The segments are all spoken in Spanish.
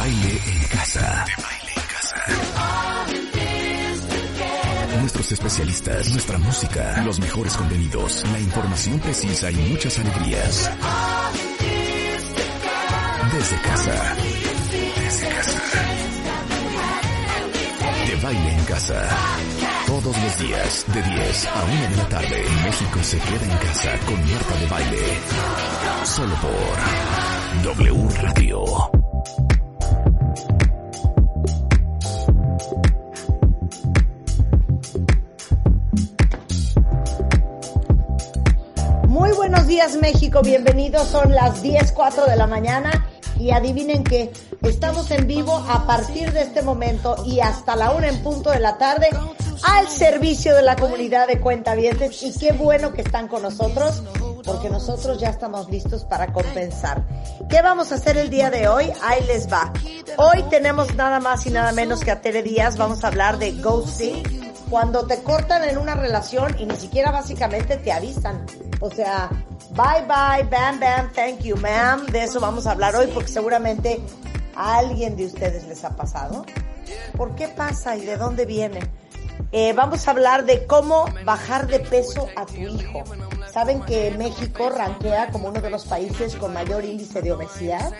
Baile en casa. De baile en casa. Nuestros especialistas, nuestra música, los mejores contenidos, la información precisa y muchas alegrías. Desde casa. Desde casa. De baile en casa. Todos los días, de 10 a 1 de la tarde, México se queda en casa con Marta de Baile. Solo por W Radio. México, bienvenidos, son las 10.04 de la mañana y adivinen que estamos en vivo a partir de este momento y hasta la una en punto de la tarde al servicio de la comunidad de cuentavientes y qué bueno que están con nosotros porque nosotros ya estamos listos para compensar. ¿Qué vamos a hacer el día de hoy? Ahí les va. Hoy tenemos nada más y nada menos que a Tere Díaz, vamos a hablar de ghosting cuando te cortan en una relación y ni siquiera básicamente te avisan. O sea, bye bye, bam bam, thank you ma'am. De eso vamos a hablar hoy porque seguramente a alguien de ustedes les ha pasado. ¿Por qué pasa y de dónde viene? Eh, vamos a hablar de cómo bajar de peso a tu hijo. ¿Saben que México rankea como uno de los países con mayor índice de obesidad?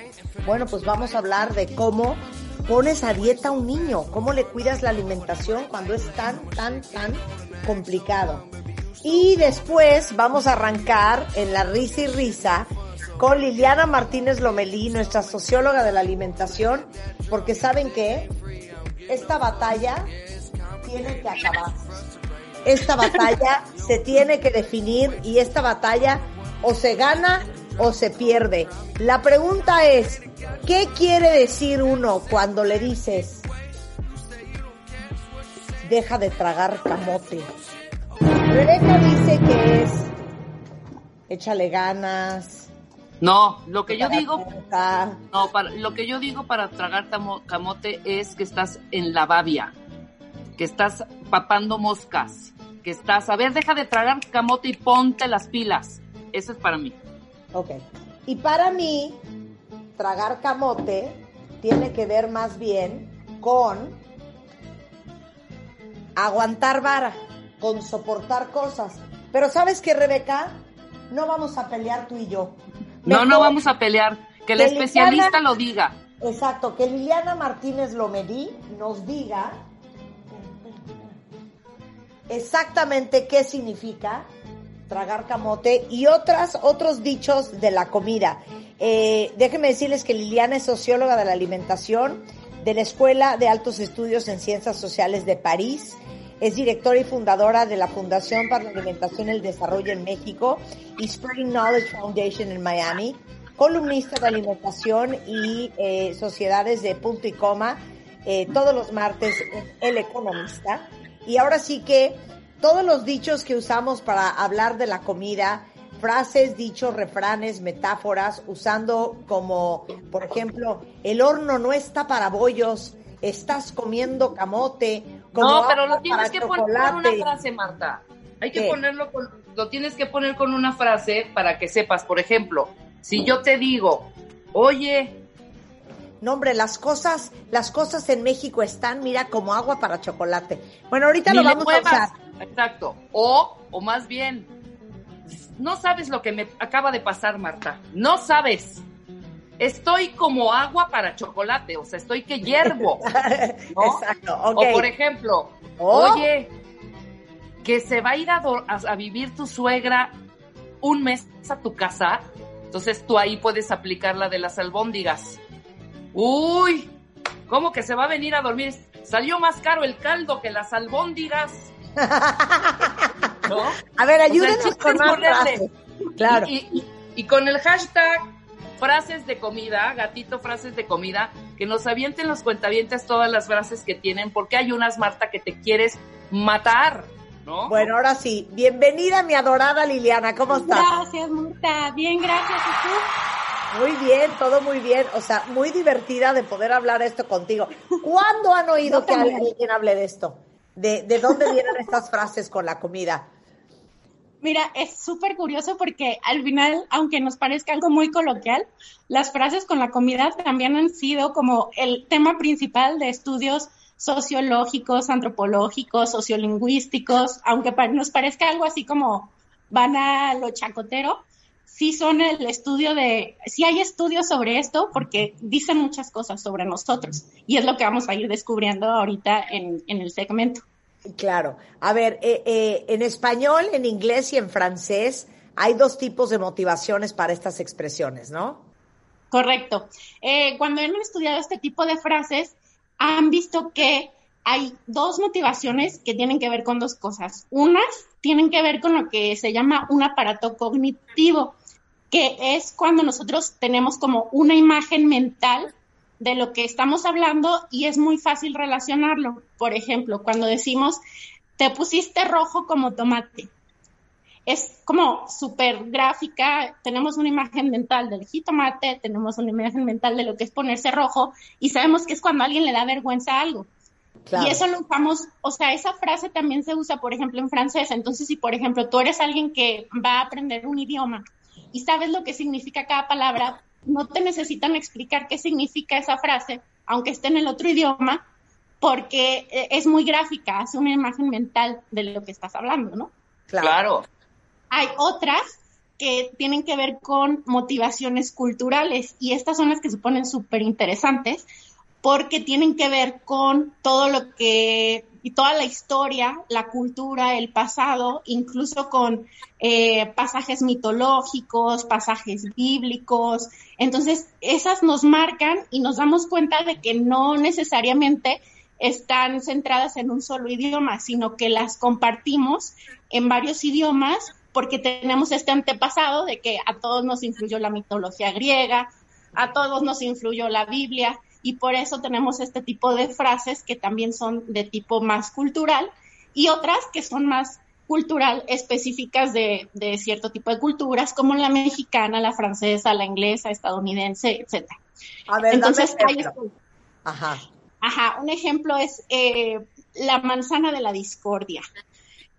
Bueno, pues vamos a hablar de cómo pones a dieta a un niño, cómo le cuidas la alimentación cuando es tan, tan, tan complicado. Y después vamos a arrancar en la risa y risa con Liliana Martínez Lomelí, nuestra socióloga de la alimentación, porque saben que esta batalla tiene que acabar. Esta batalla se tiene que definir y esta batalla o se gana o se pierde. La pregunta es, ¿qué quiere decir uno cuando le dices, deja de tragar camote? Rebeca dice que es, échale ganas. No, lo que yo digo, no, para, lo que yo digo para tragar tamo- camote es que estás en la babia, que estás papando moscas, que estás, a ver, deja de tragar camote y ponte las pilas. Eso es para mí. Ok. Y para mí, tragar camote tiene que ver más bien con aguantar vara, con soportar cosas. Pero ¿sabes qué, Rebeca? No vamos a pelear tú y yo. No, no vamos a pelear. Que el que especialista Liliana- lo diga. Exacto, que Liliana Martínez Lomelí nos diga exactamente qué significa tragar camote y otras, otros dichos de la comida. Eh, déjenme decirles que Liliana es socióloga de la alimentación de la Escuela de Altos Estudios en Ciencias Sociales de París. Es directora y fundadora de la Fundación para la Alimentación y el Desarrollo en México y Spreading Knowledge Foundation en Miami columnista de alimentación y eh, sociedades de punto y coma eh, todos los martes en El Economista. Y ahora sí que todos los dichos que usamos para hablar de la comida, frases, dichos, refranes, metáforas, usando como, por ejemplo, el horno no está para bollos, estás comiendo camote. No, pero lo tienes que poner con una frase, Marta. Hay que ponerlo con, lo tienes que poner con una frase para que sepas, por ejemplo, si yo te digo, oye, No, hombre, las cosas, las cosas en México están, mira, como agua para chocolate. Bueno, ahorita ni lo vamos a usar. Exacto. O, o más bien, no sabes lo que me acaba de pasar, Marta. No sabes. Estoy como agua para chocolate, o sea, estoy que hiervo. Exacto, ok. O por ejemplo, Oh. oye, que se va a ir a, vivir tu suegra un mes a tu casa, entonces tú ahí puedes aplicar la de las albóndigas. Uy, ¿cómo que se va a venir a dormir? Salió más caro el caldo que las albóndigas. ¿No? A ver, O sea, ayúdenos el chiste con más ponerle-. Claro. Y, y- y con el hashtag frases de comida, gatito frases de comida, que nos avienten los cuentavientes todas las frases que tienen, porque hay unas, Marta, que te quieres matar, ¿no? Bueno, ahora sí, bienvenida mi adorada Liliana, ¿cómo estás? Gracias, Marta. Bien, gracias. ¿Y tú? Muy bien, todo muy bien, o sea, muy divertida de poder hablar esto contigo. ¿Cuándo han oído que alguien hable de esto? ¿De, de dónde vienen estas frases con la comida? Mira, es súper curioso porque al final, aunque nos parezca algo muy coloquial, las frases con la comida también han sido como el tema principal de estudios sociológicos, antropológicos, sociolingüísticos, aunque nos parezca algo así como van a lo chacotero, sí son el estudio de, sí hay estudios sobre esto porque dicen muchas cosas sobre nosotros y es lo que vamos a ir descubriendo ahorita en, en el segmento. Claro. A ver, eh, eh, en español, en inglés y en francés hay dos tipos de motivaciones para estas expresiones, ¿no? Correcto. Eh, cuando han estudiado este tipo de frases, han visto que hay dos motivaciones que tienen que ver con dos cosas. Unas tienen que ver con lo que se llama un aparato cognitivo, que es cuando nosotros tenemos como una imagen mental de lo que estamos hablando y es muy fácil relacionarlo. Por ejemplo, cuando decimos, te pusiste rojo como tomate es como súper gráfica, tenemos una imagen mental del jitomate, tenemos una imagen mental de lo que es ponerse rojo y sabemos que es cuando a alguien le da vergüenza a algo. Claro. Y eso lo usamos, o sea, esa frase también se usa, por ejemplo, en francés. Entonces, si, por ejemplo, tú eres alguien que va a aprender un idioma y sabes lo que significa cada palabra, no te necesitan explicar qué significa esa frase, aunque esté en el otro idioma, porque eh, es muy gráfica, hace una imagen mental de lo que estás hablando, ¿no? Claro. Hay otras que tienen que ver con motivaciones culturales y estas son las que se ponen súper interesantes porque tienen que ver con todo lo que y toda la historia, la cultura, el pasado, incluso con eh, pasajes mitológicos, pasajes bíblicos. Entonces, esas nos marcan y nos damos cuenta de que no necesariamente están centradas en un solo idioma, sino que las compartimos en varios idiomas porque tenemos este antepasado de que a todos nos influyó la mitología griega, a todos nos influyó la Biblia y por eso tenemos este tipo de frases que también son de tipo más cultural y otras que son más cultural específicas de, de cierto tipo de culturas como la mexicana, la francesa, la inglesa, estadounidense, etcétera. A ver, Entonces, dame ejemplo. Ajá. Ajá, un ejemplo es eh, la manzana de la discordia.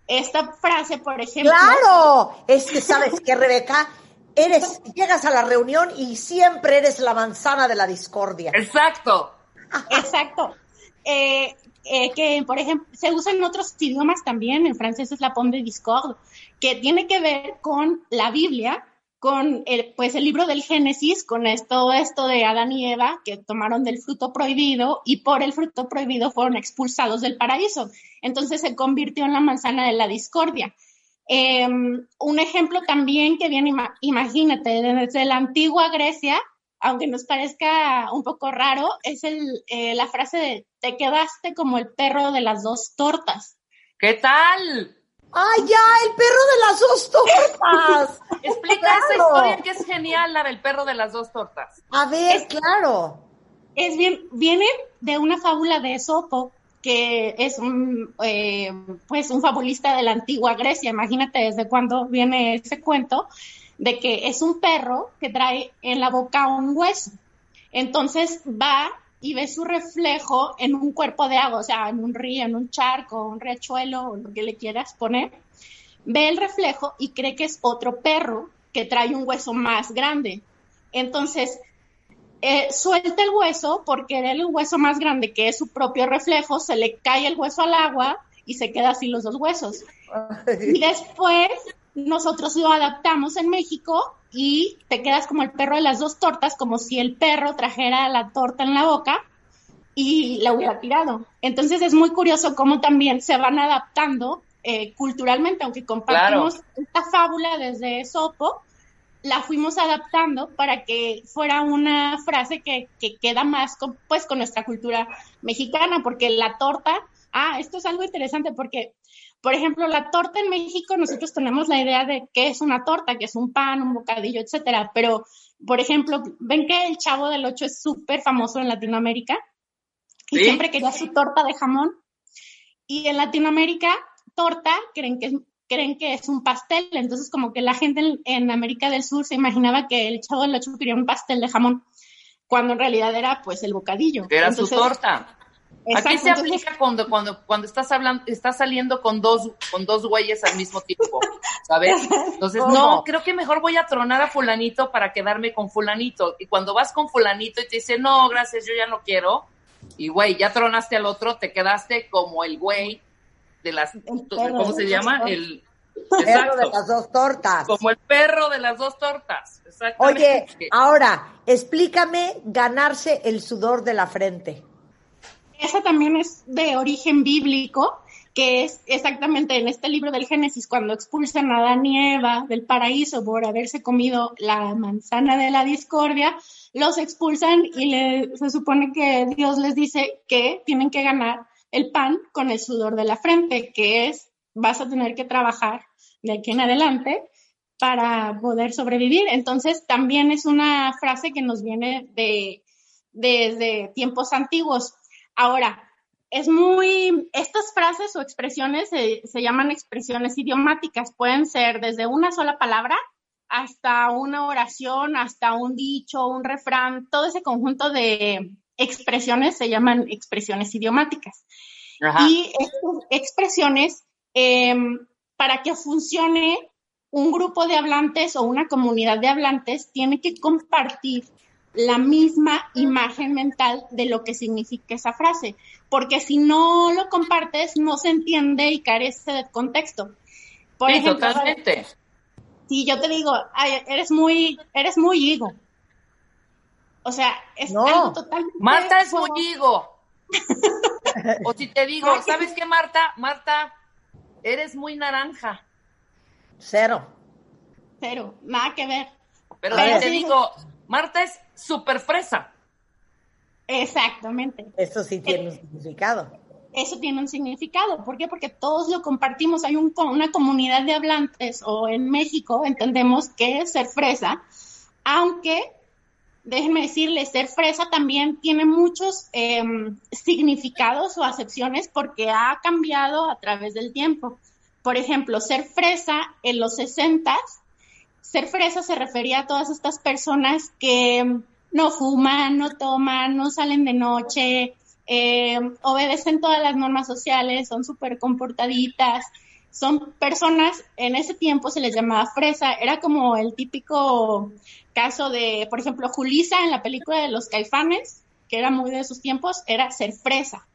Esta frase, por ejemplo. Claro, es que sabes que Rebeca, eres, llegas a la reunión y siempre eres la manzana de la discordia. Exacto. Exacto. Eh, eh, que, por ejemplo, se usa en otros idiomas también, en francés es la pomme de discorde, que tiene que ver con la Biblia, con el, pues el libro del Génesis, con esto, esto de Adán y Eva, que tomaron del fruto prohibido y por el fruto prohibido fueron expulsados del paraíso. Entonces se convirtió en la manzana de la discordia. Eh, un ejemplo también que viene, ima- imagínate, desde la antigua Grecia, aunque nos parezca un poco raro, es el, eh, la frase de te quedaste como el perro de las dos tortas. ¿Qué tal? ¡Ay, ya! ¡El perro de las dos tortas! Explica Claro. esa historia que es genial, la del perro de las dos tortas. A ver, claro. Es bien, viene de una fábula de Esopo, que es un, eh, pues un fabulista de la antigua Grecia. Imagínate desde cuándo viene ese cuento de que es un perro que trae en la boca un hueso. Entonces va y ve su reflejo en un cuerpo de agua, o sea, en un río, en un charco, un riachuelo, lo que le quieras poner. Ve el reflejo y cree que es otro perro que trae un hueso más grande. Entonces, eh, suelta el hueso porque era el hueso más grande que es su propio reflejo, se le cae el hueso al agua y se queda así los dos huesos. Y después nosotros lo adaptamos en México y te quedas como el perro de las dos tortas, como si el perro trajera la torta en la boca y la hubiera tirado. Entonces es muy curioso cómo también se van adaptando eh, culturalmente, aunque compartimos esta fábula desde Sopo, la fuimos adaptando para que fuera una frase que, que queda más con, pues con nuestra cultura mexicana, porque la torta, ah, esto es algo interesante porque, por ejemplo, la torta en México, nosotros tenemos la idea de qué es una torta, que es un pan, un bocadillo, etcétera, pero, por ejemplo, ven que el Chavo del Ocho es súper famoso en Latinoamérica y siempre quería su torta de jamón. Y en Latinoamérica, torta creen que es creen que es un pastel, entonces como que la gente en, América del Sur se imaginaba que el chavo del ocho quería un pastel de jamón, cuando en realidad era pues el bocadillo. Era su torta. Aquí se aplica cuando, cuando, cuando estás hablando, estás saliendo con dos, con dos güeyes al mismo tiempo, ¿sabes? Entonces, no, creo que mejor voy a tronar a fulanito para quedarme con fulanito. Y cuando vas con fulanito y te dice, no, gracias, yo ya no quiero, y güey, ya tronaste al otro, te quedaste como el güey de las, ¿cómo se llama? El perro de las dos tortas. Como el perro de las dos tortas. Oye, ahora, explícame ganarse el sudor de la frente. Esa también es de origen bíblico, que es exactamente en este libro del Génesis, cuando expulsan a Adán y Eva del paraíso por haberse comido la manzana de la discordia, los expulsan y se supone que Dios les dice que tienen que ganar el pan con el sudor de la frente, que es, vas a tener que trabajar de aquí en adelante para poder sobrevivir. Entonces, también es una frase que nos viene de, desde tiempos antiguos. Ahora, es muy, estas frases o expresiones se, se, llaman expresiones idiomáticas, pueden ser desde una sola palabra hasta una oración, hasta un dicho, un refrán, todo ese conjunto de, expresiones se llaman expresiones idiomáticas. Y estas expresiones, em, para que funcione un grupo de hablantes o una comunidad de hablantes, tiene que compartir la misma imagen mental de lo que significa esa frase, porque si no lo compartes, no se entiende y carece de contexto. Por ejemplo, totalmente. Si yo te digo, eres muy, eres muy higo, o sea, es algo totalmente. Marta es muy higo. o si te digo, ¿sabes qué, Marta? Marta, eres muy naranja. Cero. Cero, nada que ver. Pero si te digo, Marta es súper fresa. Exactamente. Eso sí tiene un significado. Eso tiene un significado. ¿Por qué? Porque todos lo compartimos. Hay un, una comunidad de hablantes o en México entendemos que es ser fresa, aunque déjenme decirles, ser fresa también tiene muchos em, significados o acepciones porque ha cambiado a través del tiempo. Por ejemplo, ser fresa en los 60, ser fresa se refería a todas estas personas que no fuman, no toman, no salen de noche, em, obedecen todas las normas sociales, son súper comportaditas, son personas, en ese tiempo se les llamaba fresa, era como el típico caso de, por ejemplo, Julisa en la película de los caifanes, que era muy de sus tiempos, era ser fresa.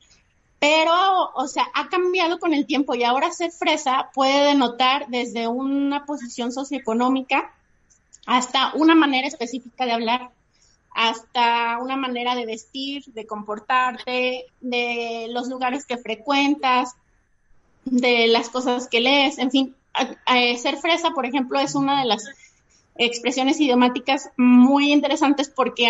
Pero, o sea, ha cambiado con el tiempo y ahora ser fresa puede denotar desde una posición socioeconómica hasta una manera específica de hablar, hasta una manera de vestir, de comportarte, de los lugares que frecuentas, de las cosas que lees, en fin, ser fresa, por ejemplo, es una de las expresiones idiomáticas muy interesantes porque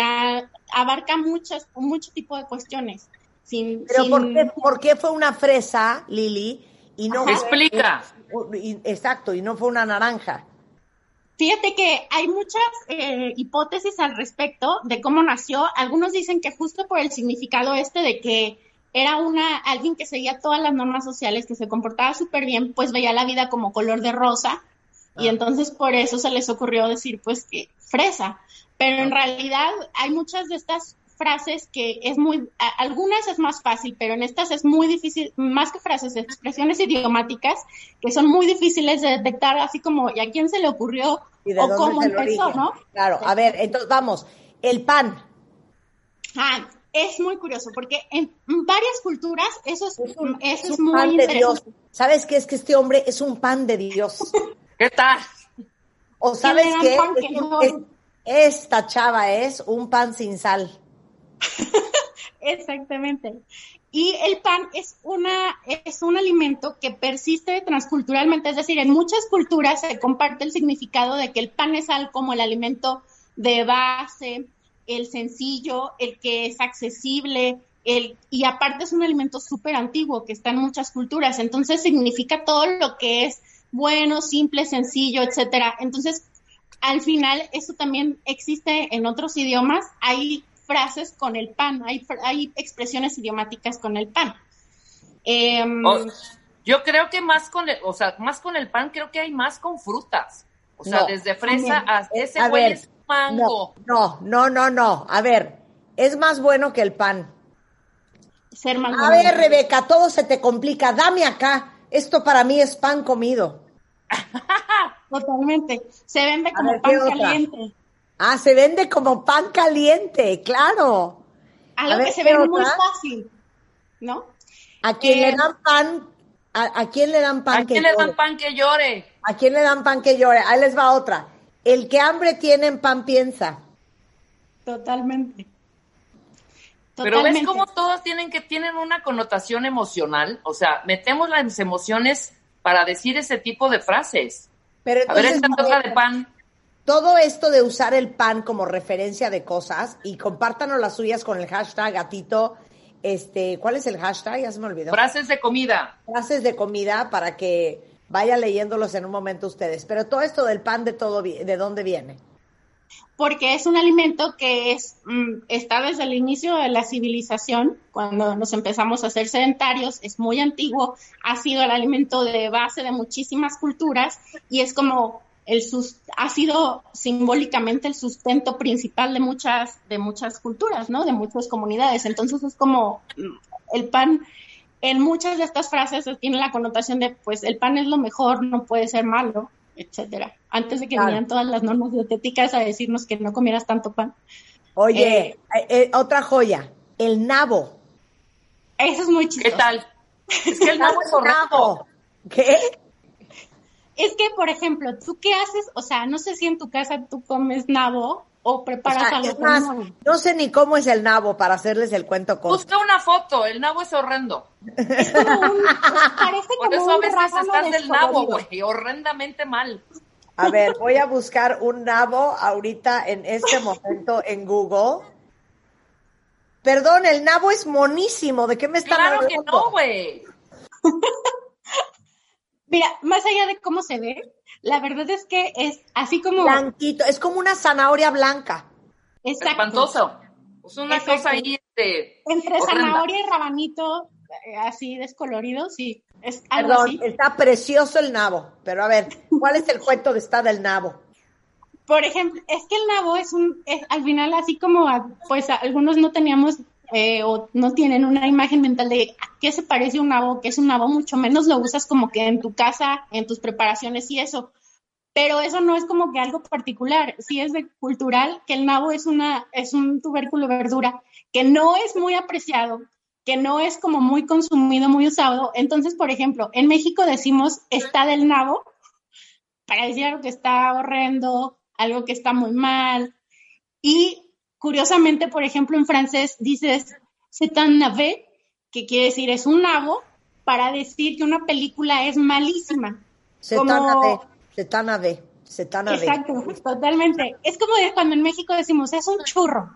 abarca muchas, mucho tipo de cuestiones. Sin, Pero ¿por, qué, fue una fresa, Lili? Y no explica. exacto, y no fue una naranja. Fíjate que hay muchas eh, hipótesis al respecto de cómo nació. Algunos dicen que justo por el significado este de que era una alguien que seguía todas las normas sociales, que se comportaba súper bien, pues veía la vida como color de rosa y ah. entonces por eso se les ocurrió decir pues que fresa. Pero en ah. realidad hay muchas de estas frases que es muy, algunas es más fácil, pero en estas es muy difícil, más que frases, expresiones idiomáticas que son muy difíciles de detectar, así como, ¿y a quién se le ocurrió? o cómo empezó, ¿no? Claro, a ver, entonces vamos, el pan. Ah, es muy curioso porque en varias culturas eso es, Es un, eso es es un muy pan de Dios. interesante. ¿Sabes qué? Es que este hombre es un pan de Dios. ¿Qué tal? O sabes qué? que no. esta chava es un pan sin sal. Exactamente. Y el pan es una es un alimento que persiste transculturalmente, es decir, en muchas culturas se comparte el significado de que el pan es algo como el alimento de base, el sencillo, el que es accesible, el y aparte es un alimento súper antiguo que está en muchas culturas, entonces significa todo lo que es bueno, simple, sencillo, etcétera. Entonces, al final, eso también existe en otros idiomas. Hay frases con el pan, hay, hay expresiones idiomáticas con el pan. Em, yo creo que más con el, o sea, más con el pan, creo que hay más con frutas. O sea, No, desde fresa también. hasta ese A güey ver, es mango. No, no, no, no. A ver, es más bueno que el pan. ser más A ver, Rebeca, todo se te complica. Dame acá. Esto para mí es pan comido. Totalmente. Se vende como ver, pan caliente. Ah, se vende como pan caliente, claro. Algo A ver, que se ¿qué ve muy fácil, ¿no? ¿A quién Eh, le dan pan? ¿A, a quién le dan pan ¿A que quién le llore? dan pan que llore? ¿A quién le dan pan que llore? Ahí les va otra. El que hambre tiene en pan piensa. Totalmente. Pero ves cómo todos tienen que tienen una connotación emocional, o sea, metemos las emociones para decir ese tipo de frases. Pero A ver, esta hoja de pan. todo esto de usar el pan como referencia de cosas y compártanos las suyas con el hashtag gatito. Este, ¿cuál es el hashtag? Ya se me olvidó. Frases de comida. Frases de comida para que vaya leyéndolos en un momento ustedes. Pero todo esto del pan de todo, ¿de dónde viene? Porque es un alimento que es, mm, está desde el inicio de la civilización, cuando nos empezamos a hacer sedentarios, es muy antiguo, ha sido el alimento de base de muchísimas culturas y es como el sus- ha sido simbólicamente el sustento principal de muchas, de muchas culturas, ¿no? De muchas comunidades. Entonces es como mm, el pan, en muchas de estas frases tiene la connotación de, pues el pan es lo mejor, no puede ser malo, etcétera. Antes de que Claro. vinieran todas las normas dietéticas a decirnos que no comieras tanto pan. Oye, Eh. eh, eh, otra joya, el nabo. Eso es muy ¿Qué chistoso. tal? Es que el nabo es horrendo. Nabo. ¿Qué? Es que, por ejemplo, ¿tú qué haces? O sea, no sé si en tu casa tú comes nabo o O preparas sea, algo con más, nabo. no sé ni cómo es el nabo para hacerles el cuento corto. Busca una foto, el nabo es horrendo. Es como un, parece Por como eso a veces estás del nabo, güey, horrendamente mal. A ver, voy a buscar un nabo ahorita en este momento en Google. Perdón, el nabo es monísimo. ¿De qué me están Claro que hablando? no, güey. Mira, más allá de cómo se ve, la verdad es que es así como... Blanquito, es como una zanahoria blanca. Exacto. Espantoso. Es una Exacto. cosa ahí este, Entre horrenda. zanahoria y rabanito, eh, así descolorido, sí. Es algo Perdón, así. está precioso el nabo. Pero a ver, ¿cuál es el cuento de esta del nabo? Por ejemplo, es que el nabo es un, es, al final así como, a- pues a- algunos no teníamos eh, o no tienen una imagen mental de a qué se parece un nabo, qué es un nabo, mucho menos lo usas como que en tu casa, en tus preparaciones y eso. Pero eso no es como que algo particular, sí es de cultural que el nabo es una, es un tubérculo verdura que no es muy apreciado, que no es como muy consumido, muy usado. Entonces, por ejemplo, en México decimos está del nabo para decir algo que está horrendo, algo que está muy mal. Y curiosamente, por ejemplo, en francés dices c'est un navet, que quiere decir es un nabo, para decir que una película es malísima. B, Setana B, Setana B. Exacto, totalmente. Es como cuando en México decimos es un churro,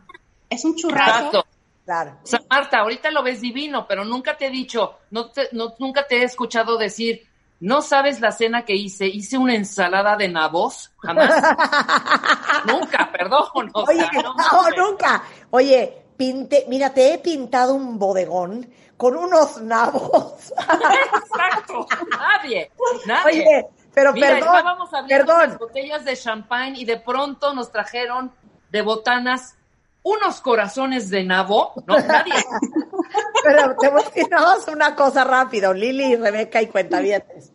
es un churrazo. Exacto. Claro. O sea, Marta, ahorita lo ves divino, pero nunca te he dicho, no te, no, nunca te he escuchado decir, no sabes la cena que hice, hice una ensalada de nabos, jamás. nunca, perdón. o Oye, sea, no, mames. nunca. Oye, pinte, mira, te he pintado un bodegón con unos nabos. Exacto, nadie, nadie. Oye, pero Mira, perdón, estábamos abriendo perdón. unas botellas de champán y de pronto nos trajeron de botanas unos corazones de nabo. No, nadie. Pero te voy a decir nada más una cosa rápido, Lili, Rebeca y Cuentavientes.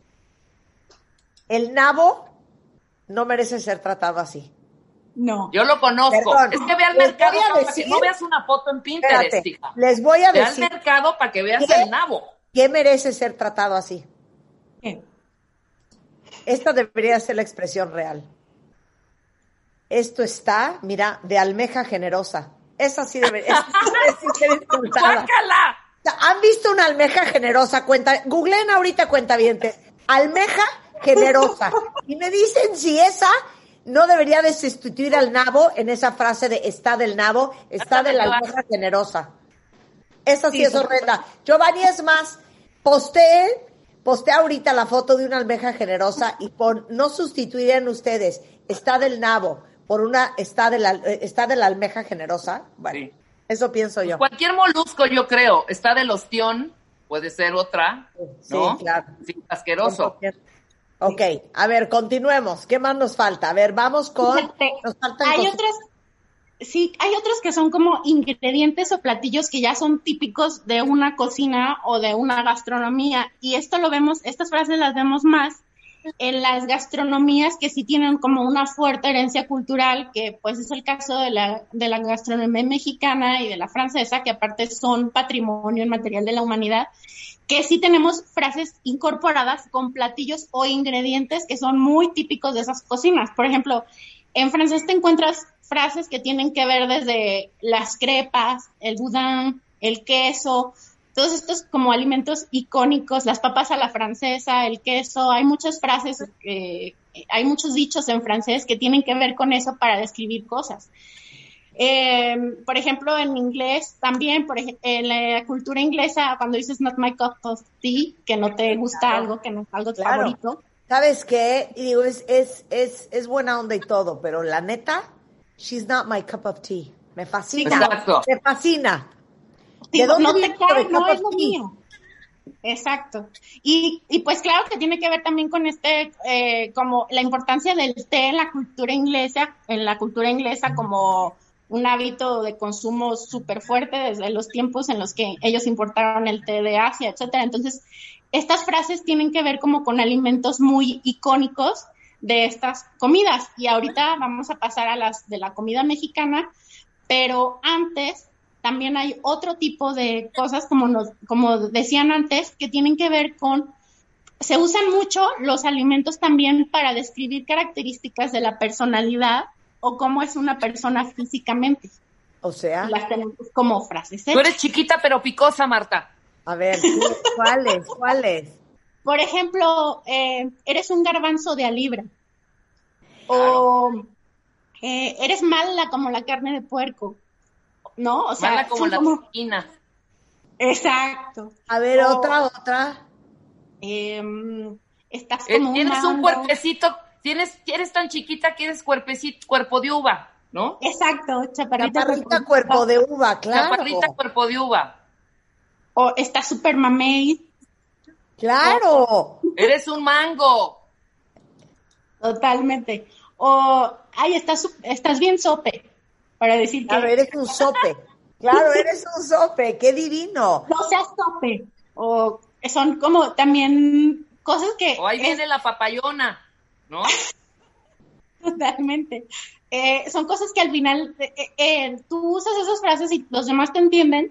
El nabo no merece ser tratado así. No. Yo lo conozco. Perdón, es que ve al mercado para decir- que no veas una foto en Pinterest, Espérate, hija. les voy a Ve al decir mercado para que veas ¿Qué? el nabo. qué merece ser tratado así. ¿Qué? Esta debería ser la expresión real. Esto está, mira, de almeja generosa. Esa sí debería esa sí ¿Han visto una almeja generosa? Cuenta, googleen ahorita cuenta Almeja generosa. Y me dicen si esa no debería de sustituir al nabo en esa frase de está del nabo, está de la almeja generosa. Esa sí, Sí, es por horrenda. Giovanni, es más, posté, posté ahorita la foto de una almeja generosa y pon, no sustituirían ustedes, está del nabo por una, está de la, eh, está de la almeja generosa. Bueno, Sí. eso pienso yo. Cualquier molusco, yo creo. Está del ostión, puede ser otra, Sí, ¿no? claro. Sí, asqueroso. Ok, a ver, continuemos. ¿Qué más nos falta? A ver, vamos con. Nos faltan hay cosas. otras, sí, hay otros que son como ingredientes o platillos que ya son típicos de una cocina o de una gastronomía. Y esto lo vemos, estas frases las vemos más en las gastronomías que sí tienen como una fuerte herencia cultural, que pues es el caso de la, de la gastronomía mexicana y de la francesa, que aparte son patrimonio inmaterial de la humanidad, que sí tenemos frases incorporadas con platillos o ingredientes que son muy típicos de esas cocinas. Por ejemplo, en francés te encuentras frases que tienen que ver desde las crepas, el boudin, el queso, todos estos como alimentos icónicos, las papas a la francesa, el queso, hay muchas frases, eh, hay muchos dichos en francés que tienen que ver con eso para describir cosas. Eh, por ejemplo, en inglés también, por en la cultura inglesa, cuando dices not my cup of tea, que no te gusta Claro. algo, que no es algo Claro. favorito, ¿Sabes qué? Y digo, es, es, es, es buena onda y todo, pero la neta, she's not my cup of tea. Me fascina. Exacto. Me fascina. ¿De Digo, dónde no te cae, no es lo mío. Exacto. Y, y pues claro que tiene que ver también con este, eh, como la importancia del té en la cultura inglesa, en la cultura inglesa como un hábito de consumo súper fuerte desde los tiempos en los que ellos importaron el té de Asia, etcétera. Entonces, estas frases tienen que ver como con alimentos muy icónicos de estas comidas. Y ahorita vamos a pasar a las de la comida mexicana, pero antes también hay otro tipo de cosas, como, nos, como decían antes, que tienen que ver con, se usan mucho los alimentos también para describir características de la personalidad o cómo es una persona físicamente. O sea, Las tenemos como frases. Tú eres chiquita pero picosa, Marta. a ver, ¿cuáles? ¿Cuáles? Por ejemplo, eh, eres un garbanzo de a libra. O eh, eres mala como la carne de puerco. ¿No? O sea, Mala como la como- esquina. Exacto. A ver, Oh. otra, otra. Em, estás Eh, como tienes un cuerpecito, tienes, eres tan chiquita que eres cuerpecito, cuerpo de uva, ¿no? Exacto, chaparrita. Chaparrita cuerpo de uva, claro. Chaparrita, cuerpo de uva. O está super mamey, Claro. Eres un mango. totalmente. O, ay, estás, estás bien sope, para decir que Claro, eres un sope. Claro, eres un sope. Qué divino. no seas sope. O son como también cosas que... O ahí es- viene la papayona, ¿no? Totalmente. Eh, son cosas que al final eh, eh, tú usas esas frases y los demás te entienden,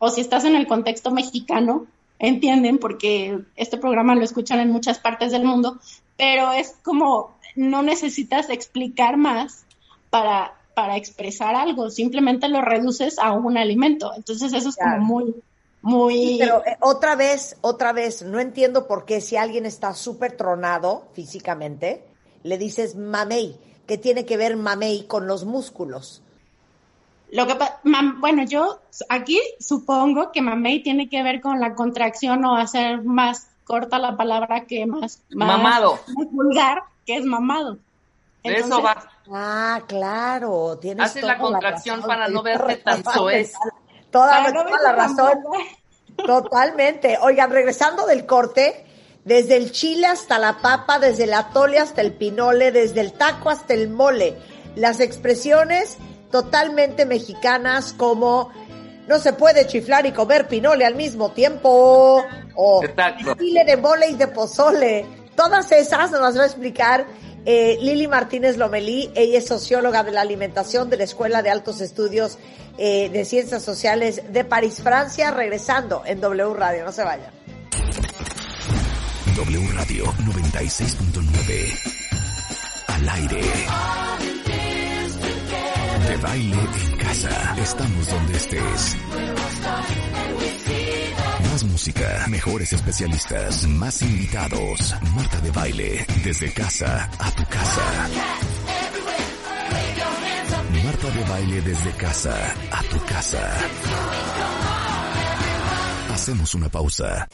o si estás en el contexto mexicano, entienden, porque este programa lo escuchan en muchas partes del mundo, pero es como no necesitas explicar más para, para expresar algo, simplemente lo reduces a un alimento. Entonces eso es Claro. como muy, muy... Sí, pero eh, otra vez, otra vez, no entiendo por qué si alguien está súper tronado físicamente, le dices mamey. ¿Qué tiene que ver mamey con los músculos? Lo que mam- bueno, yo aquí supongo que mamey tiene que ver con la contracción o hacer más corta la palabra que más, más Mamado. más vulgar, que es mamado. De eso va. Ah, claro, tienes Haces la contracción razón, para no verte tan soez. Toda, no la razón. Totalmente. Oigan, regresando del corte, desde el chile hasta la papa, desde el atole hasta el pinole, desde el taco hasta el mole, las expresiones totalmente mexicanas como no se puede chiflar y comer pinole al mismo tiempo, o Exacto. chile de mole y de pozole. Todas esas nos las va a explicar Eh, Lili Martínez Lomelí, ella es socióloga de la alimentación de la Escuela de Altos Estudios eh, de Ciencias Sociales de París, Francia, regresando en W Radio. No se vayan. W Radio 96.9. Al aire. De baile en casa. Estamos donde estés. Más música, mejores especialistas, más invitados. Marta de baile, desde casa a tu casa. Marta de baile desde casa a tu casa. Hacemos una pausa.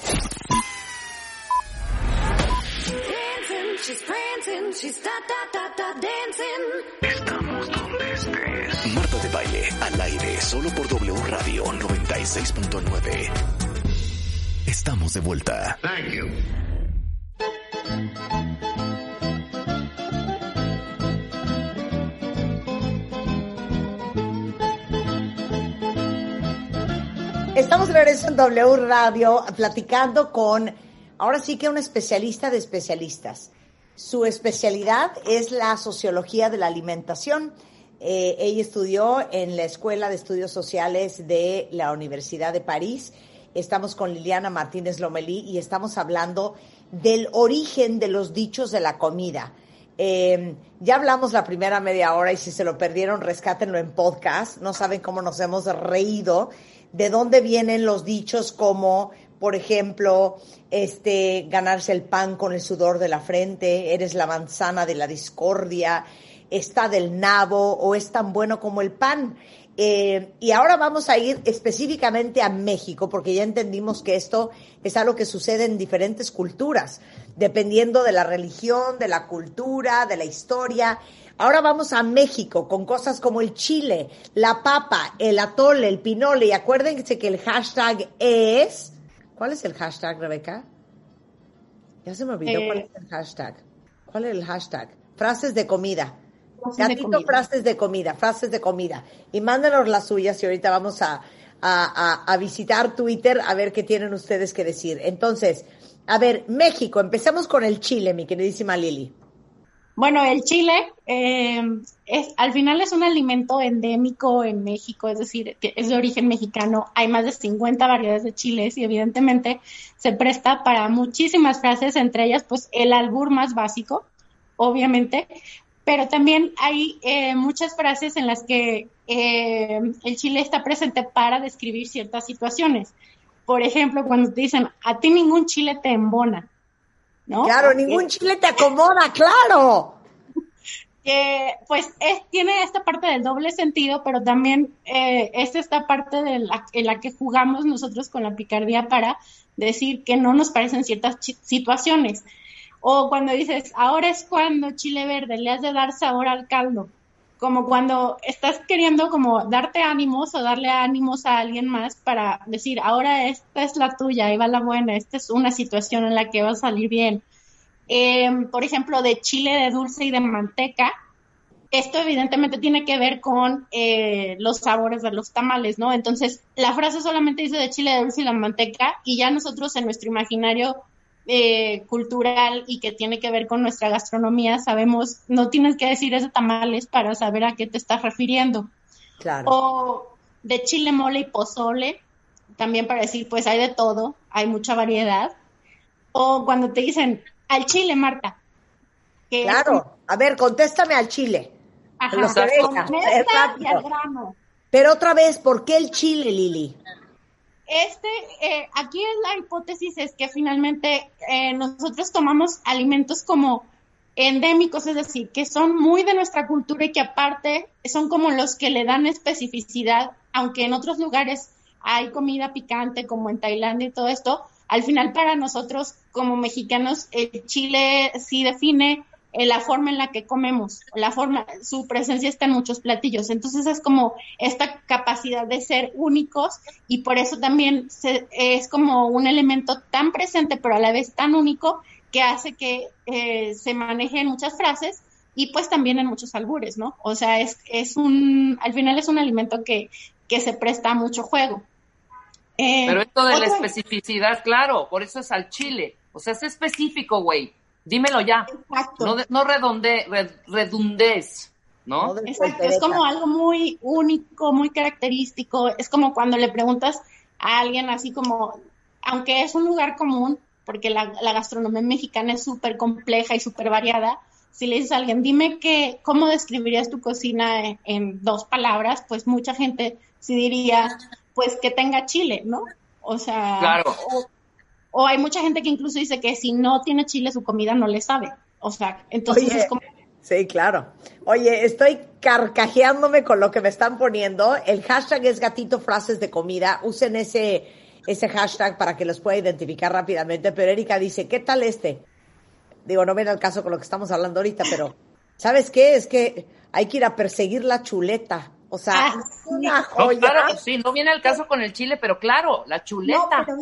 Estamos donde estés. Marta de baile al aire solo por W Radio 96.9. Estamos de vuelta. Thank you. Estamos de regreso en W Radio platicando con, ahora sí que un especialista de especialistas. Su especialidad es la sociología de la alimentación. Eh, ella estudió en la Escuela de Estudios Sociales de la Universidad de París. Estamos con Liliana Martínez Lomelí y estamos hablando del origen de los dichos de la comida. Eh, ya hablamos la primera media hora y si se lo perdieron, rescátenlo en podcast. No saben cómo nos hemos reído de dónde vienen los dichos como, por ejemplo, este, ganarse el pan con el sudor de la frente, eres la manzana de la discordia, está del nabo o es tan bueno como el pan. Eh, y ahora vamos a ir específicamente a México, porque ya entendimos que esto es algo que sucede en diferentes culturas, dependiendo de la religión, de la cultura, de la historia. Ahora vamos a México con cosas como el chile, la papa, el atole, el pinole. Y acuérdense que el hashtag es... ¿Cuál es el hashtag, Rebeca? Ya se me olvidó Eh, cuál es el hashtag. ¿Cuál es el hashtag? Frases de comida. De Gatito, comida. frases de comida, frases de comida. Y mándenos las suyas y ahorita vamos a, a, a- a visitar Twitter a ver qué tienen ustedes que decir. Entonces, a ver, México, empecemos con el chile, mi queridísima Lili. Bueno, el chile eh, es, al final es un alimento endémico en México, es decir, que es de origen mexicano. Hay más de 50 variedades de chiles y evidentemente se presta para muchísimas frases, entre ellas pues el albur más básico, obviamente, pero también hay eh, muchas frases en las que eh, el chile está presente para describir ciertas situaciones. Por ejemplo, cuando te dicen, a ti ningún chile te embona. ¿no? Claro, ningún chile te acomoda, claro. que pues es, tiene esta parte del doble sentido, pero también eh, es esta parte de la, en la que jugamos nosotros con la picardía para decir que no nos parecen ciertas situaciones. O cuando dices, ahora es cuando chile verde, le has de dar sabor al caldo. Como cuando estás queriendo como darte ánimos o darle ánimos a alguien más para decir, ahora esta es la tuya, ahí va la buena, esta es una situación en la que va a salir bien. Eh, por ejemplo, de chile de dulce y de manteca. Esto evidentemente tiene que ver con eh, los sabores de los tamales, ¿no? Entonces, la frase solamente dice de chile de dulce y la manteca y ya nosotros en nuestro imaginario eh, cultural y que tiene que ver con nuestra gastronomía sabemos, no tienes que decir es de tamales para saber a qué te estás refiriendo. Claro. O de chile, mole y pozole, también para decir, pues hay de todo, hay mucha variedad. O cuando te dicen, al chile, Marta. que Claro. A ver, contéstame al chile. Ajá, y al grano. Pero otra vez, ¿por qué el chile, Lili? Este, eh, aquí es la hipótesis es que finalmente eh, nosotros tomamos alimentos como endémicos, es decir, que son muy de nuestra cultura y que aparte son como los que le dan especificidad, aunque en otros lugares hay comida picante como en Tailandia y todo esto, al final para nosotros como mexicanos el chile sí define eh, la forma en la que comemos, la forma, su presencia está en muchos platillos, entonces es como esta capacidad de ser únicos y por eso también se- es como un elemento tan presente pero a la vez tan único que hace que eh, se maneje en muchas frases y pues también en muchos albures, ¿no? O sea, es, es un, al final es un alimento que, que se presta a mucho juego. Eh, Pero esto de la especificidad, claro, por eso es al chile. O sea, es específico, güey. Dímelo ya. Exacto. No, no redonde, red- redundes, ¿no? Exacto, es como algo muy único, muy característico. Es como cuando le preguntas a alguien así como, aunque es un lugar común, porque la, la gastronomía mexicana es súper compleja y súper variada, si le dices a alguien, dime que, ¿cómo describirías tu cocina en, en dos palabras? Pues mucha gente sí diría, pues que tenga chile, ¿no? O sea, Claro. o, o hay mucha gente que incluso dice que si no tiene chile su comida no le sabe. O sea, entonces Oye, es como... Sí, claro. Oye, estoy carcajeándome con lo que me están poniendo. El hashtag es gatito frases de comida. Usen ese, ese hashtag para que los pueda identificar rápidamente. Pero Erika dice, ¿qué tal este? Digo, no viene al caso con lo que estamos hablando ahorita, pero ¿sabes qué? Es que hay que ir a perseguir la chuleta. O sea, Ah, es una No, joya. claro, sí, no viene al caso con el chile, pero claro, la No, chuleta. pero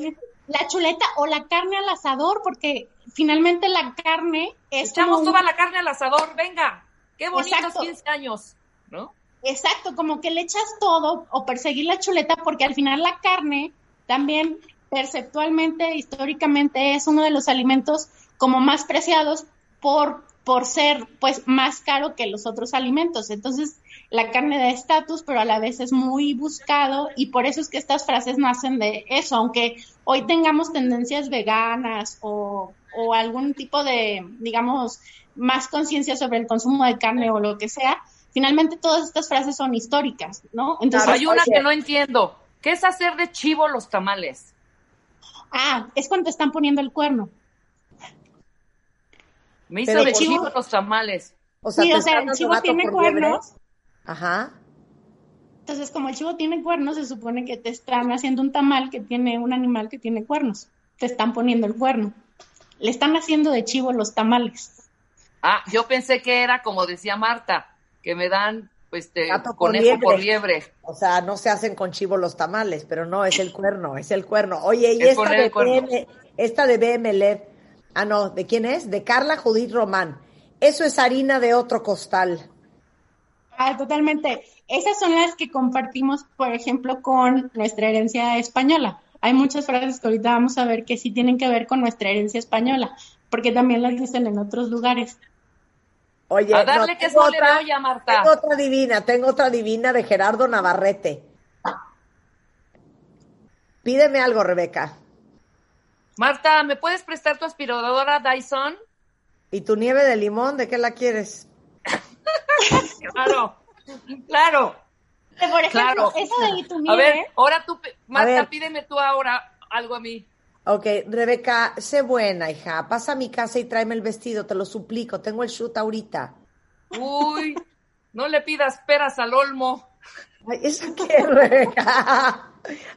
la chuleta o la carne al asador, porque finalmente la carne es Echamos como toda la carne al asador, venga. Qué bonitos Exacto. 15 años, ¿no? Exacto, como que le echas todo o perseguir la chuleta, porque al final la carne también perceptualmente, históricamente, es uno de los alimentos como más preciados por, por ser pues más caro que los otros alimentos. Entonces, la carne da estatus, pero a la vez es muy buscado y por eso es que estas frases nacen de eso, aunque hoy tengamos tendencias veganas o, o algún tipo de, digamos, más conciencia sobre el consumo de carne o lo que sea, finalmente todas estas frases son históricas, ¿no? Entonces, Hay una oye. que no entiendo. ¿Qué es hacer de chivo los tamales? ah, es cuando te están poniendo el cuerno. Me hizo Pero de chivo los tamales. O sea, Sí, o sea, el chivo tiene liebre. Ajá. Entonces, como el chivo tiene cuernos, se supone que te están haciendo un tamal que tiene un animal que tiene cuernos. Te están poniendo el cuerno. Le están haciendo de chivo los tamales. Ah, yo pensé que era como decía Marta, que me dan pues este Gato por conejo por liebre. liebre. O sea, no se hacen con chivo los tamales, pero no, es el cuerno, es el cuerno. Oye, y Es esta de. BM, esta de BMLED, ah, no, ¿de quién es? De Carla Judith Román. Eso es harina de otro costal. Ah, totalmente. Esas son las que compartimos, por ejemplo, con nuestra herencia española. Hay muchas frases que ahorita vamos a ver que sí tienen que ver con nuestra herencia española, porque también las dicen en otros lugares. Oye, A darle no, que tengo sole de otra, olla, Marta. tengo otra divina, tengo otra divina de Gerardo Navarrete. Pídeme algo, Rebeca. Marta, ¿me puedes prestar tu aspiradora Dyson? ¿Y tu nieve de limón, de qué la quieres? Claro, claro. Eh, Por ejemplo, Claro. esa de tu A nieve, ver, ahora tú, Marta, pídeme tú ahora algo a mí. Ok, Rebeca, sé buena, hija. Pasa a mi casa y tráeme el vestido, te lo suplico. Tengo el shoot ahorita. Uy, no le pidas peras al olmo. Ay, ¿eso qué, Rebeca?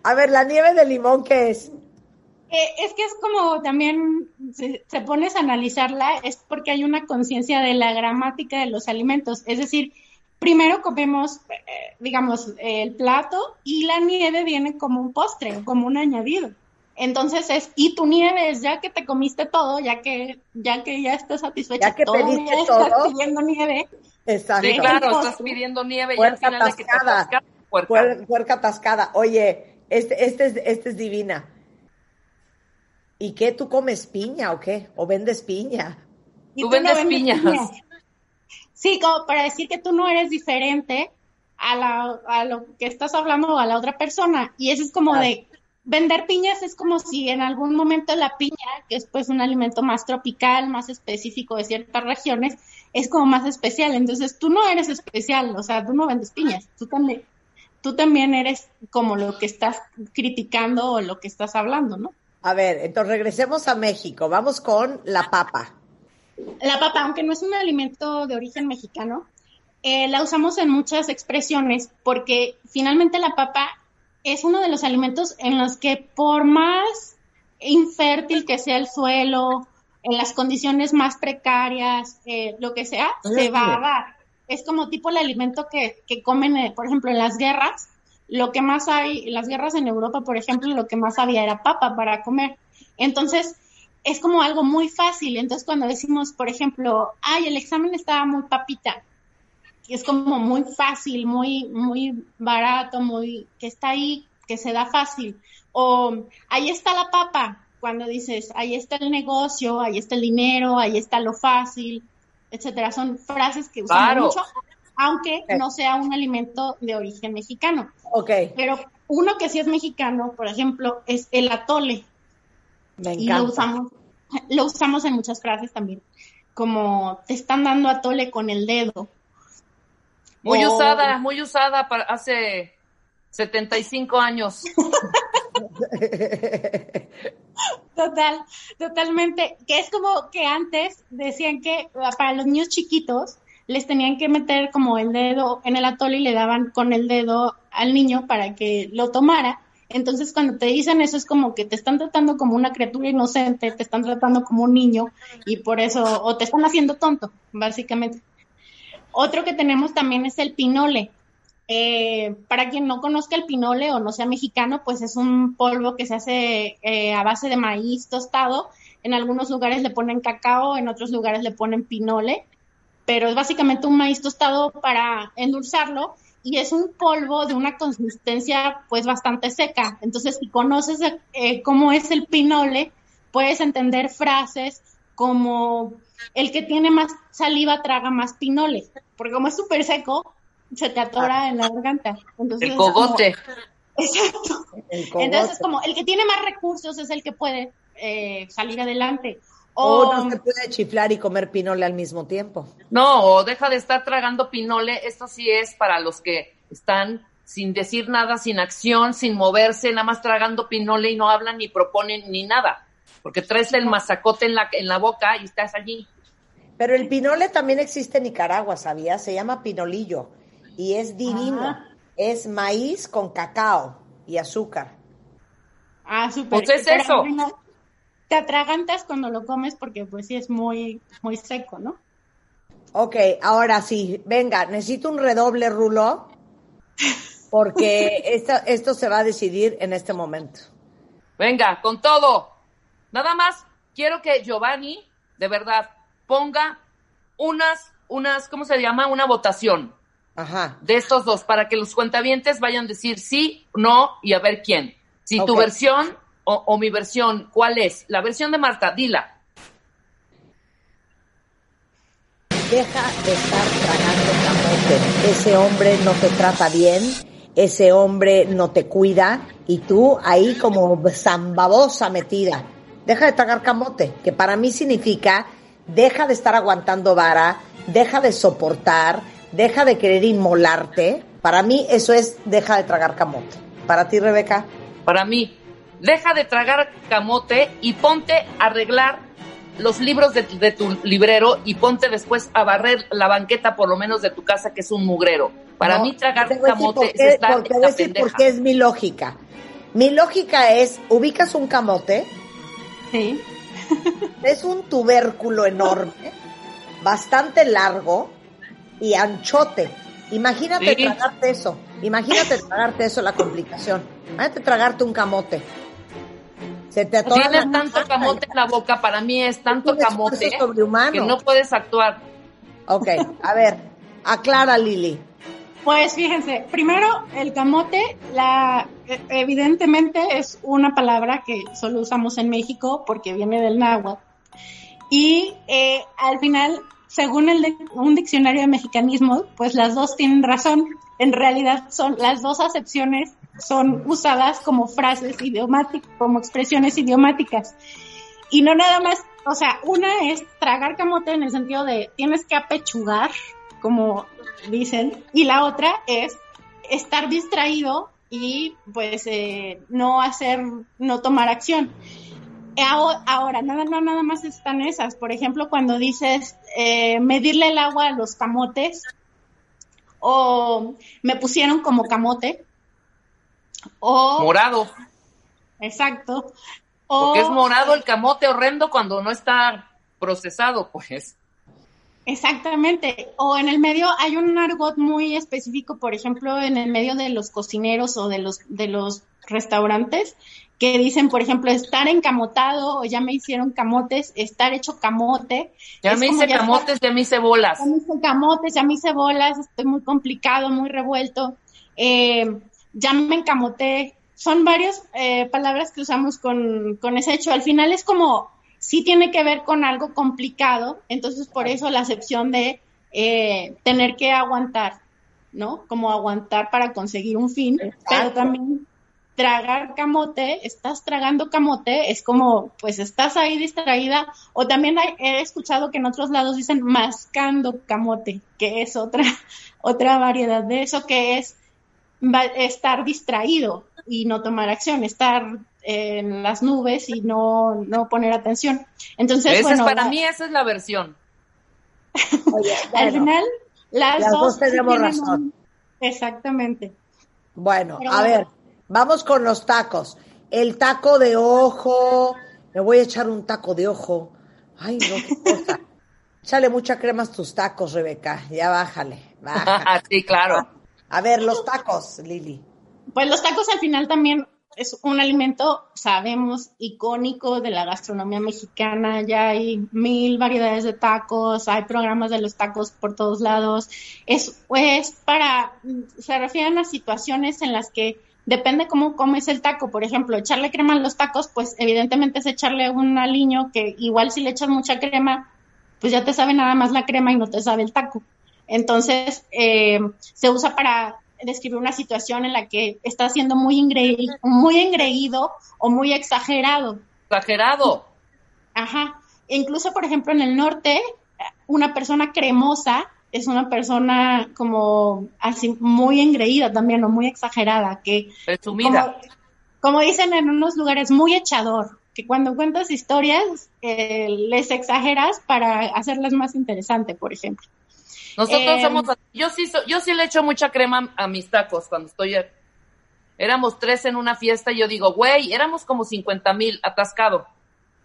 A ver, la nieve de limón, ¿qué es? Eh, es que es como también, se, se pones a analizarla, es porque hay una conciencia de la gramática de los alimentos. Es decir, primero comemos, eh, digamos, el plato y la nieve viene como un postre, como un añadido. Entonces es, y tu nieve es ya que te comiste todo, ya que ya que ya estás satisfecha, Ya que todavía pediste estás todo. pidiendo nieve. Exacto. Sí, claro, Postre. estás pidiendo nieve y al Puerca final de que te atascada. atascas, puerca. Puer- puerca atascada. Oye, este, este, es, este es divina. ¿Y qué? ¿Tú comes piña o qué? ¿O vendes piña? Y Tú no vendes piñas. Sí, como para decir que tú no eres diferente a, la, a lo que estás hablando a la otra persona. Y eso es como Claro. de, vender piñas es como si en algún momento la piña, que es pues un alimento más tropical, más específico de ciertas regiones, es como más especial. Entonces tú no eres especial, o sea, tú no vendes piñas, tú también, tú también eres como lo que estás criticando o lo que estás hablando, ¿no? A ver, entonces regresemos a México. Vamos con la papa. La papa, aunque no es un alimento de origen mexicano, eh, la usamos en muchas expresiones porque finalmente la papa es uno de los alimentos en los que por más infértil que sea el suelo, en las condiciones más precarias, eh, lo que sea, se va a dar. Es como tipo el alimento que, que comen, eh, por ejemplo, en las guerras. Lo que más hay, las guerras en Europa, por ejemplo, lo que más había era papa para comer. Entonces, es como algo muy fácil. Entonces, cuando decimos, por ejemplo, ay, el examen estaba muy papita, es como muy fácil, muy, muy barato, muy, que está ahí, que se da fácil. O ahí está la papa, cuando dices, ahí está el negocio, ahí está el dinero, ahí está lo fácil, etcétera. Son frases que usamos mucho, aunque no sea un alimento de origen mexicano. Ok. Pero uno que sí es mexicano, por ejemplo, es el atole. Me Y lo usamos, lo usamos en muchas frases también. Como te están dando atole con el dedo. Muy O- usada, muy usada para hace 75 años. Total, totalmente. Que es como que antes decían que para los niños chiquitos les tenían que meter como el dedo en el atole y le daban con el dedo al niño para que lo tomara. Entonces cuando te dicen eso es como que te están tratando como una criatura inocente, te están tratando como un niño y por eso, o te están haciendo tonto, básicamente. Otro que tenemos también es el pinole. Eh, para quien no conozca el pinole o no sea mexicano, pues es un polvo que se hace eh, a base de maíz tostado. En algunos lugares le ponen cacao, en otros lugares le ponen pinole, pero es básicamente un maíz tostado para endulzarlo y es un polvo de una consistencia pues bastante seca. Entonces, si conoces eh, cómo es el pinole, puedes entender frases como el que tiene más saliva traga más pinole, porque como es súper seco, se te atora en la garganta. Entonces, El cogote. exacto. Entonces, como el que tiene más recursos es el que puede eh, salir adelante. O no se puede chiflar y comer pinole al mismo tiempo. No, o deja de estar tragando pinole. Esto sí es para los que están sin decir nada, sin acción, sin moverse, nada más tragando pinole y no hablan ni proponen ni nada. Porque traes el mazacote en la, en la boca y estás allí. Pero el pinole también existe en Nicaragua, ¿sabías? Se llama pinolillo y es divino. Ah. Es maíz con cacao y azúcar. ah, súper. Pues es eso. Te atragantas cuando lo comes porque pues sí es muy, muy seco, ¿no? Ok, ahora sí, venga, necesito un redoble, Rulo, porque esto, esto se va a decidir en este momento. Venga, con todo. Nada más quiero que Giovanni, de verdad, ponga unas, unas, ¿cómo se llama? Una votación Ajá. de estos dos para que los cuentavientes vayan a decir sí, no y a ver quién. Si tu versión o, o mi versión, ¿cuál es? La versión de Marta, dila. Deja de estar tragando camote. Ese hombre no te trata bien, ese hombre no te cuida y tú ahí como zambabosa metida. Deja de tragar camote, que para mí significa deja de estar aguantando vara, deja de soportar, deja de querer inmolarte. Para mí eso es deja de tragar camote. Para ti, Rebeca. Para mí, deja de tragar camote y ponte a arreglar los libros de, tu- de tu librero y ponte después a barrer la banqueta por lo menos de tu casa que es un mugrero. Para No, mí tragar camote por es estar por- te en voy a la decir pendeja. por qué es mi lógica. Mi lógica es, ubicas un camote, Sí. es un tubérculo enorme, bastante largo y anchote. Imagínate Sí. tragarte eso. Imagínate tragarte eso, la complicación. Imagínate tragarte un camote. Se te atora Tienes tanto camote en la boca, para mí es tanto camote que no puedes actuar. Ok, a ver, aclara Lili. Pues fíjense, primero el camote, la e- evidentemente es una palabra que solo usamos en México porque viene del náhuatl. Y eh, al final, según el de- un diccionario de mexicanismo, pues las dos tienen razón. En realidad son las dos acepciones son usadas como frases idiomáticas, como expresiones idiomáticas. Y no nada más, o sea, una es tragar camote en el sentido de tienes que apechugar, como dicen, y la otra es estar distraído y pues eh, no hacer, no tomar acción. Ahora, nada, no, nada más están esas. Por ejemplo, cuando dices eh, medirle el agua a los camotes o me pusieron como camote o Morado, exacto o porque es morado el camote horrendo cuando no está procesado, pues. Exactamente. O en el medio hay un argot muy específico, por ejemplo, en el medio de los cocineros o de los de los restaurantes que dicen, por ejemplo, estar encamotado o ya me hicieron camotes, estar hecho camote. Ya me hice ya camotes, ya me hice bolas. Ya me hice camotes, ya me hice bolas, estoy muy complicado, muy revuelto. Eh, ya me encamoté, son varias eh, palabras que usamos con, con ese hecho. Al final es como, sí tiene que ver con algo complicado, entonces por eso la acepción de eh, tener que aguantar, ¿no? Como aguantar para conseguir un fin, pero también tragar camote, estás tragando camote, es como, pues estás ahí distraída, o también he escuchado que en otros lados dicen mascando camote, que es otra, otra variedad de eso, que es estar distraído y no tomar acción, estar en las nubes y no, no poner atención. Entonces, bueno, para mí esa es la versión. al final, las, dos, tenemos razón. Exactamente. Bueno, a ver, Vamos con los tacos. El taco de ojo. Me voy a echar un taco de ojo. Ay, no, qué cosa. Échale mucha crema a tus tacos, Rebeca. Ya bájale. bájale. sí, claro. A ver, los tacos, Lili. Pues los tacos al final también es un alimento, sabemos, icónico de la gastronomía mexicana. Ya hay mil variedades de tacos, hay programas de los tacos por todos lados. Es, pues, para, se refieren a situaciones en las que depende cómo comes el taco. Por ejemplo, echarle crema a los tacos, pues evidentemente es echarle un aliño que igual si le echas mucha crema, pues ya te sabe nada más la crema y no te sabe el taco. Entonces, eh, se usa para describir una situación en la que está siendo muy, engreído, muy engreído o muy exagerado. Exagerado. Ajá. incluso, por ejemplo, en el norte, una persona cremosa es una persona como así muy engreída también o muy exagerada, que Como, como, dicen en unos lugares, muy echador, que cuando cuentas historias eh, les exageras para hacerlas más interesantes, por ejemplo. Nosotros em, somos, yo sí, yo sí le echo mucha crema a mis tacos cuando estoy, éramos tres en una fiesta y yo digo, güey, éramos como 50 mil atascado.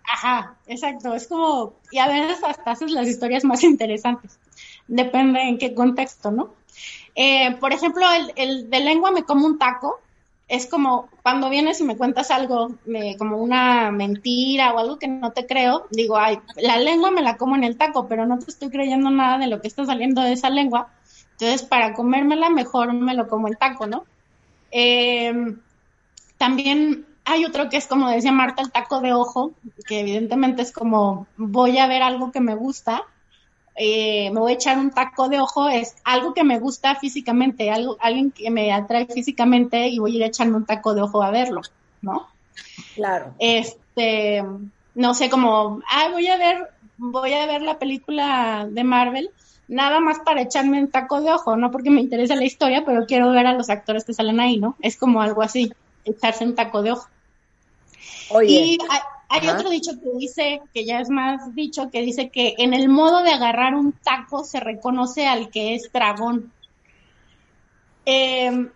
Ajá, exacto, es como, y a veces hasta haces las historias más interesantes depende en qué contexto, ¿no? Eh, por ejemplo, el, de lengua me como un taco, es como cuando vienes y me cuentas algo, como una mentira o algo que no te creo, digo, ay, la lengua me la como en el taco, pero no te estoy creyendo nada de lo que está saliendo de esa lengua. Entonces, para comérmela, mejor me lo como el taco, ¿no? Em, también hay otro que es como decía Marta, el taco de ojo, que evidentemente es como voy a ver algo que me gusta eh, me voy a echar un taco de ojo, es algo que me gusta físicamente, algo, alguien que me atrae físicamente y voy a ir a echarme un taco de ojo a verlo, ¿no? Claro. Este, no sé, como, ah, voy a ver, voy a ver la película de Marvel, nada más para echarme un taco de ojo, no porque me interesa la historia, pero quiero ver a los actores que salen ahí, ¿no? Es como algo así, echarse un taco de ojo. Oye. Y hay otro dicho que dice, que ya es más dicho, que dice que en el modo de agarrar un taco se reconoce al que es dragón. Em,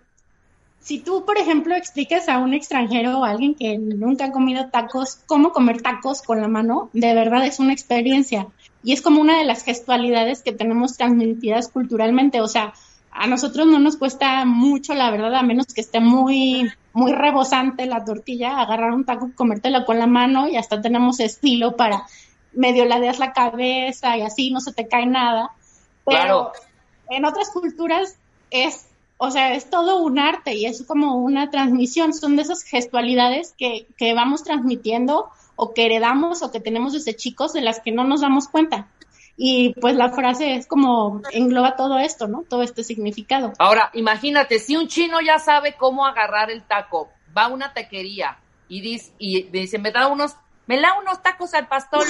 si tú, por ejemplo, explicas a un extranjero o a alguien que nunca ha comido tacos cómo comer tacos con la mano, de verdad es una experiencia. Y es como una de las gestualidades que tenemos transmitidas culturalmente. O sea, a nosotros no nos cuesta mucho, la verdad, a menos que esté muy muy rebosante la tortilla, agarrar un taco, comértelo con la mano y hasta tenemos estilo para medio ladeas la cabeza y así no se te cae nada. Pero en otras culturas es, o sea, es todo un arte y es como una transmisión, son de esas gestualidades que, que vamos transmitiendo o que heredamos o que tenemos desde chicos de las que no nos damos cuenta. Y pues la frase es como engloba todo esto, ¿no? Todo este significado. Ahora, imagínate, si un chino ya sabe cómo agarrar el taco, va a una taquería y dice, y dice, me da unos, me da unos tacos al pastor.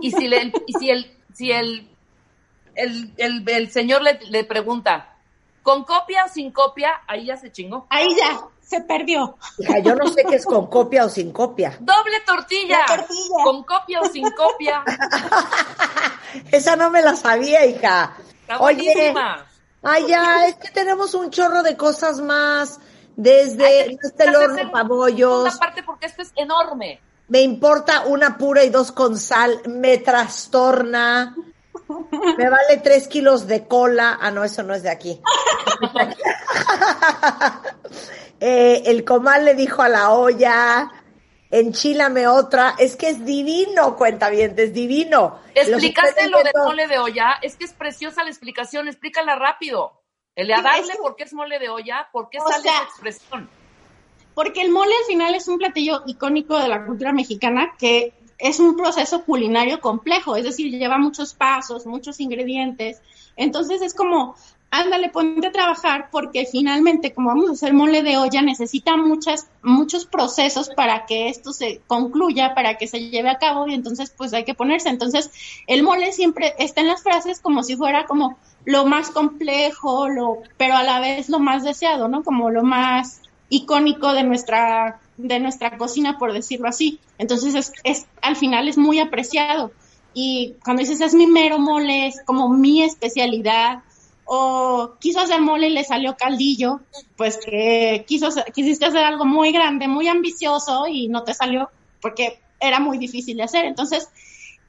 Y si le, y si el, si el, el, el, señor le, le pregunta, ¿con copia o sin copia? Ahí ya se chingó. Ahí ya, se perdió. Hija, yo no sé qué es con copia o sin copia. Doble tortilla. Con copia o sin copia. Esa no me la sabía, hija. Oye, ay, ya, es que tenemos un chorro de cosas más. Desde este horno pabollos. Una parte porque esto es enorme. Me importa una pura y dos con sal. Me trastorna. Me vale tres kilos de cola. Ah, no, eso no es de aquí. Eh, el comal le dijo a la olla, enchílame otra, es que es divino, cuenta bien, es divino. Explicaste lo de mole de olla, es que es preciosa la explicación, explícala rápido. El de darle por qué es mole de olla, por qué sale esa expresión. porque el mole al final es un platillo icónico de la cultura mexicana que es un proceso culinario complejo, es decir, lleva muchos pasos, muchos ingredientes. Entonces es como, ándale, ponte a trabajar porque finalmente, como vamos a hacer mole de olla, necesita muchas, muchos procesos para que esto se concluya, para que se lleve a cabo y entonces pues hay que ponerse. Entonces el mole siempre está en las frases como si fuera como lo más complejo, lo, pero a la vez lo más deseado, ¿no? Como lo más icónico de nuestra, de nuestra cocina, por decirlo así. Entonces es, es, al final es muy apreciado. Y cuando dices es mi mero mole, es como mi especialidad, o quiso hacer mole y le salió caldillo, pues que quiso, quisiste hacer algo muy grande, muy ambicioso y no te salió porque era muy difícil de hacer. Entonces,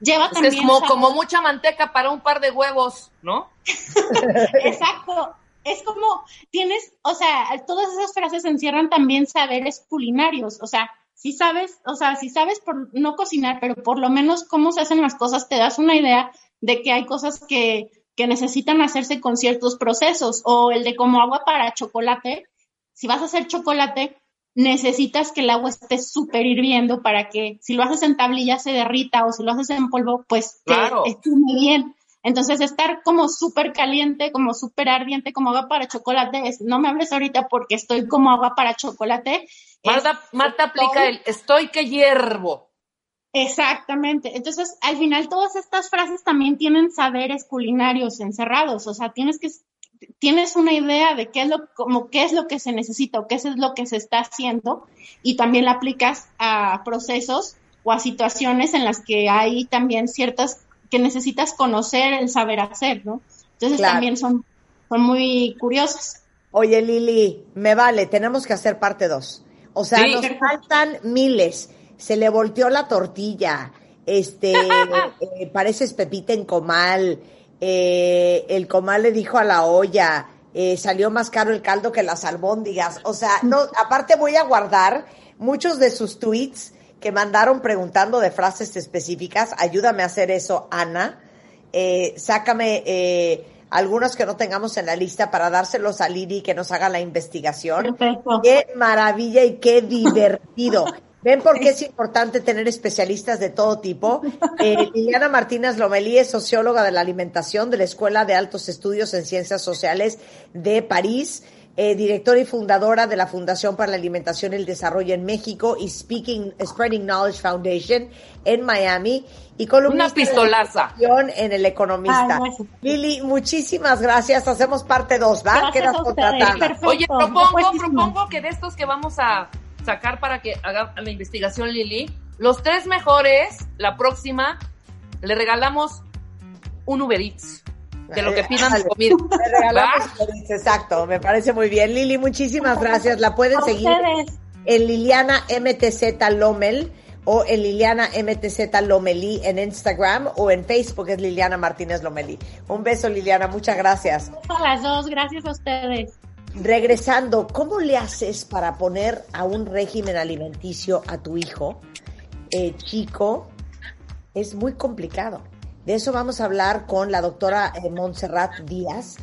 lleva también... Es como, como mucha manteca para un par de huevos, ¿no? Exacto. Es como, tienes, o sea, todas esas frases encierran también saberes culinarios, o sea, si sabes, o sea, si sabes por no cocinar, pero por lo menos cómo se hacen las cosas, te das una idea de que hay cosas que que necesitan hacerse con ciertos procesos o el de como agua para chocolate. Si vas a hacer chocolate, necesitas que el agua esté súper hirviendo para que si lo haces en tablilla se derrita o si lo haces en polvo, pues claro. esté muy bien. Entonces, estar como súper caliente, como súper ardiente, como agua para chocolate, es, no me hables ahorita porque estoy como agua para chocolate. Marta, Marta aplica el estoy que hiervo. Exactamente. Entonces, al final todas estas frases también tienen saberes culinarios encerrados, o sea, tienes que tienes una idea de qué es lo como qué es lo que se necesita o qué es lo que se está haciendo y también la aplicas a procesos o a situaciones en las que hay también ciertas que necesitas conocer el saber hacer, ¿no? Entonces Claro. también son son muy curiosas. Oye, Lili, me vale, tenemos que hacer parte dos. O sea, Sí. nos faltan miles. Se le volteó la tortilla. Este, eh, pareces Pepita en comal. eh, el comal le dijo a la olla. eh, salió más caro el caldo que las albóndigas. O sea, no, aparte voy a guardar muchos de sus tweets que mandaron preguntando de frases específicas. Ayúdame a hacer eso, Ana. Eh, sácame eh, algunos que no tengamos en la lista para dárselos a Lili que nos haga la investigación. Perfecto. Qué maravilla y qué divertido. ¿Ven por qué es importante tener especialistas de todo tipo? Eh, Liliana Martínez Lomelí es socióloga de la alimentación de la Escuela de Altos Estudios en Ciencias Sociales de París, eh, directora y fundadora de la Fundación para la Alimentación y el Desarrollo en México y Speaking, Spreading Knowledge Foundation en Miami y columnista Una pistolaza. de en El Economista. Ay. Lili, muchísimas gracias. Hacemos parte dos, ¿va? Gracias Quedas contratada. Perfecto. Oye, propongo, propongo que de estos que vamos a sacar para que haga la investigación Lili, los tres mejores, la próxima, le regalamos un Uber Eats de lo que pidan de comida. Le regalamos Exacto, me parece muy bien. Lili, muchísimas gracias. La pueden seguir ustedes. en Liliana MTZ Lomel o en Liliana MTZ Lomelí en Instagram o en Facebook es Liliana Martínez Lomelí. Un beso, Liliana, muchas gracias. A las dos, gracias a ustedes. Regresando, ¿cómo le haces para poner a un régimen alimenticio a tu hijo eh, chico? Es muy complicado. De eso vamos a hablar con la doctora eh, Montserrat Díaz.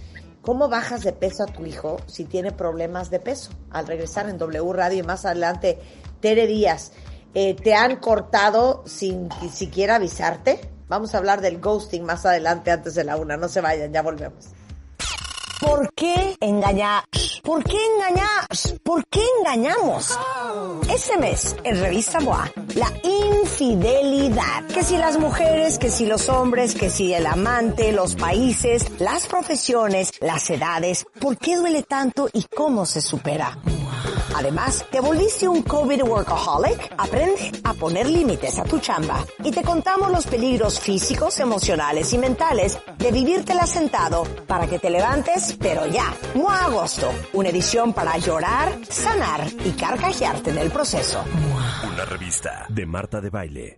¿Cómo bajas de peso a tu hijo si tiene problemas de peso? Al regresar en W Radio y más adelante, Tere Díaz, eh, ¿te han cortado sin siquiera avisarte? Vamos a hablar del ghosting más adelante antes de la una. No se vayan, ya volvemos. ¿Por qué engañar? ¿Por qué engañar? ¿Por qué engañamos? Este mes, en Revista MOA, la infidelidad. Que si las mujeres, que si los hombres, que si el amante, los países, las profesiones, las edades, ¿por qué duele tanto y cómo se supera? Además, ¿te volviste un COVID workaholic? Aprende a poner límites a tu chamba. Y te contamos los peligros físicos, emocionales y mentales de vivírtela sentado para que te levantes, pero ya. MOA Agosto, una edición para llorar, sanar y carcajearte en el proceso. Una revista de Marta de Baile.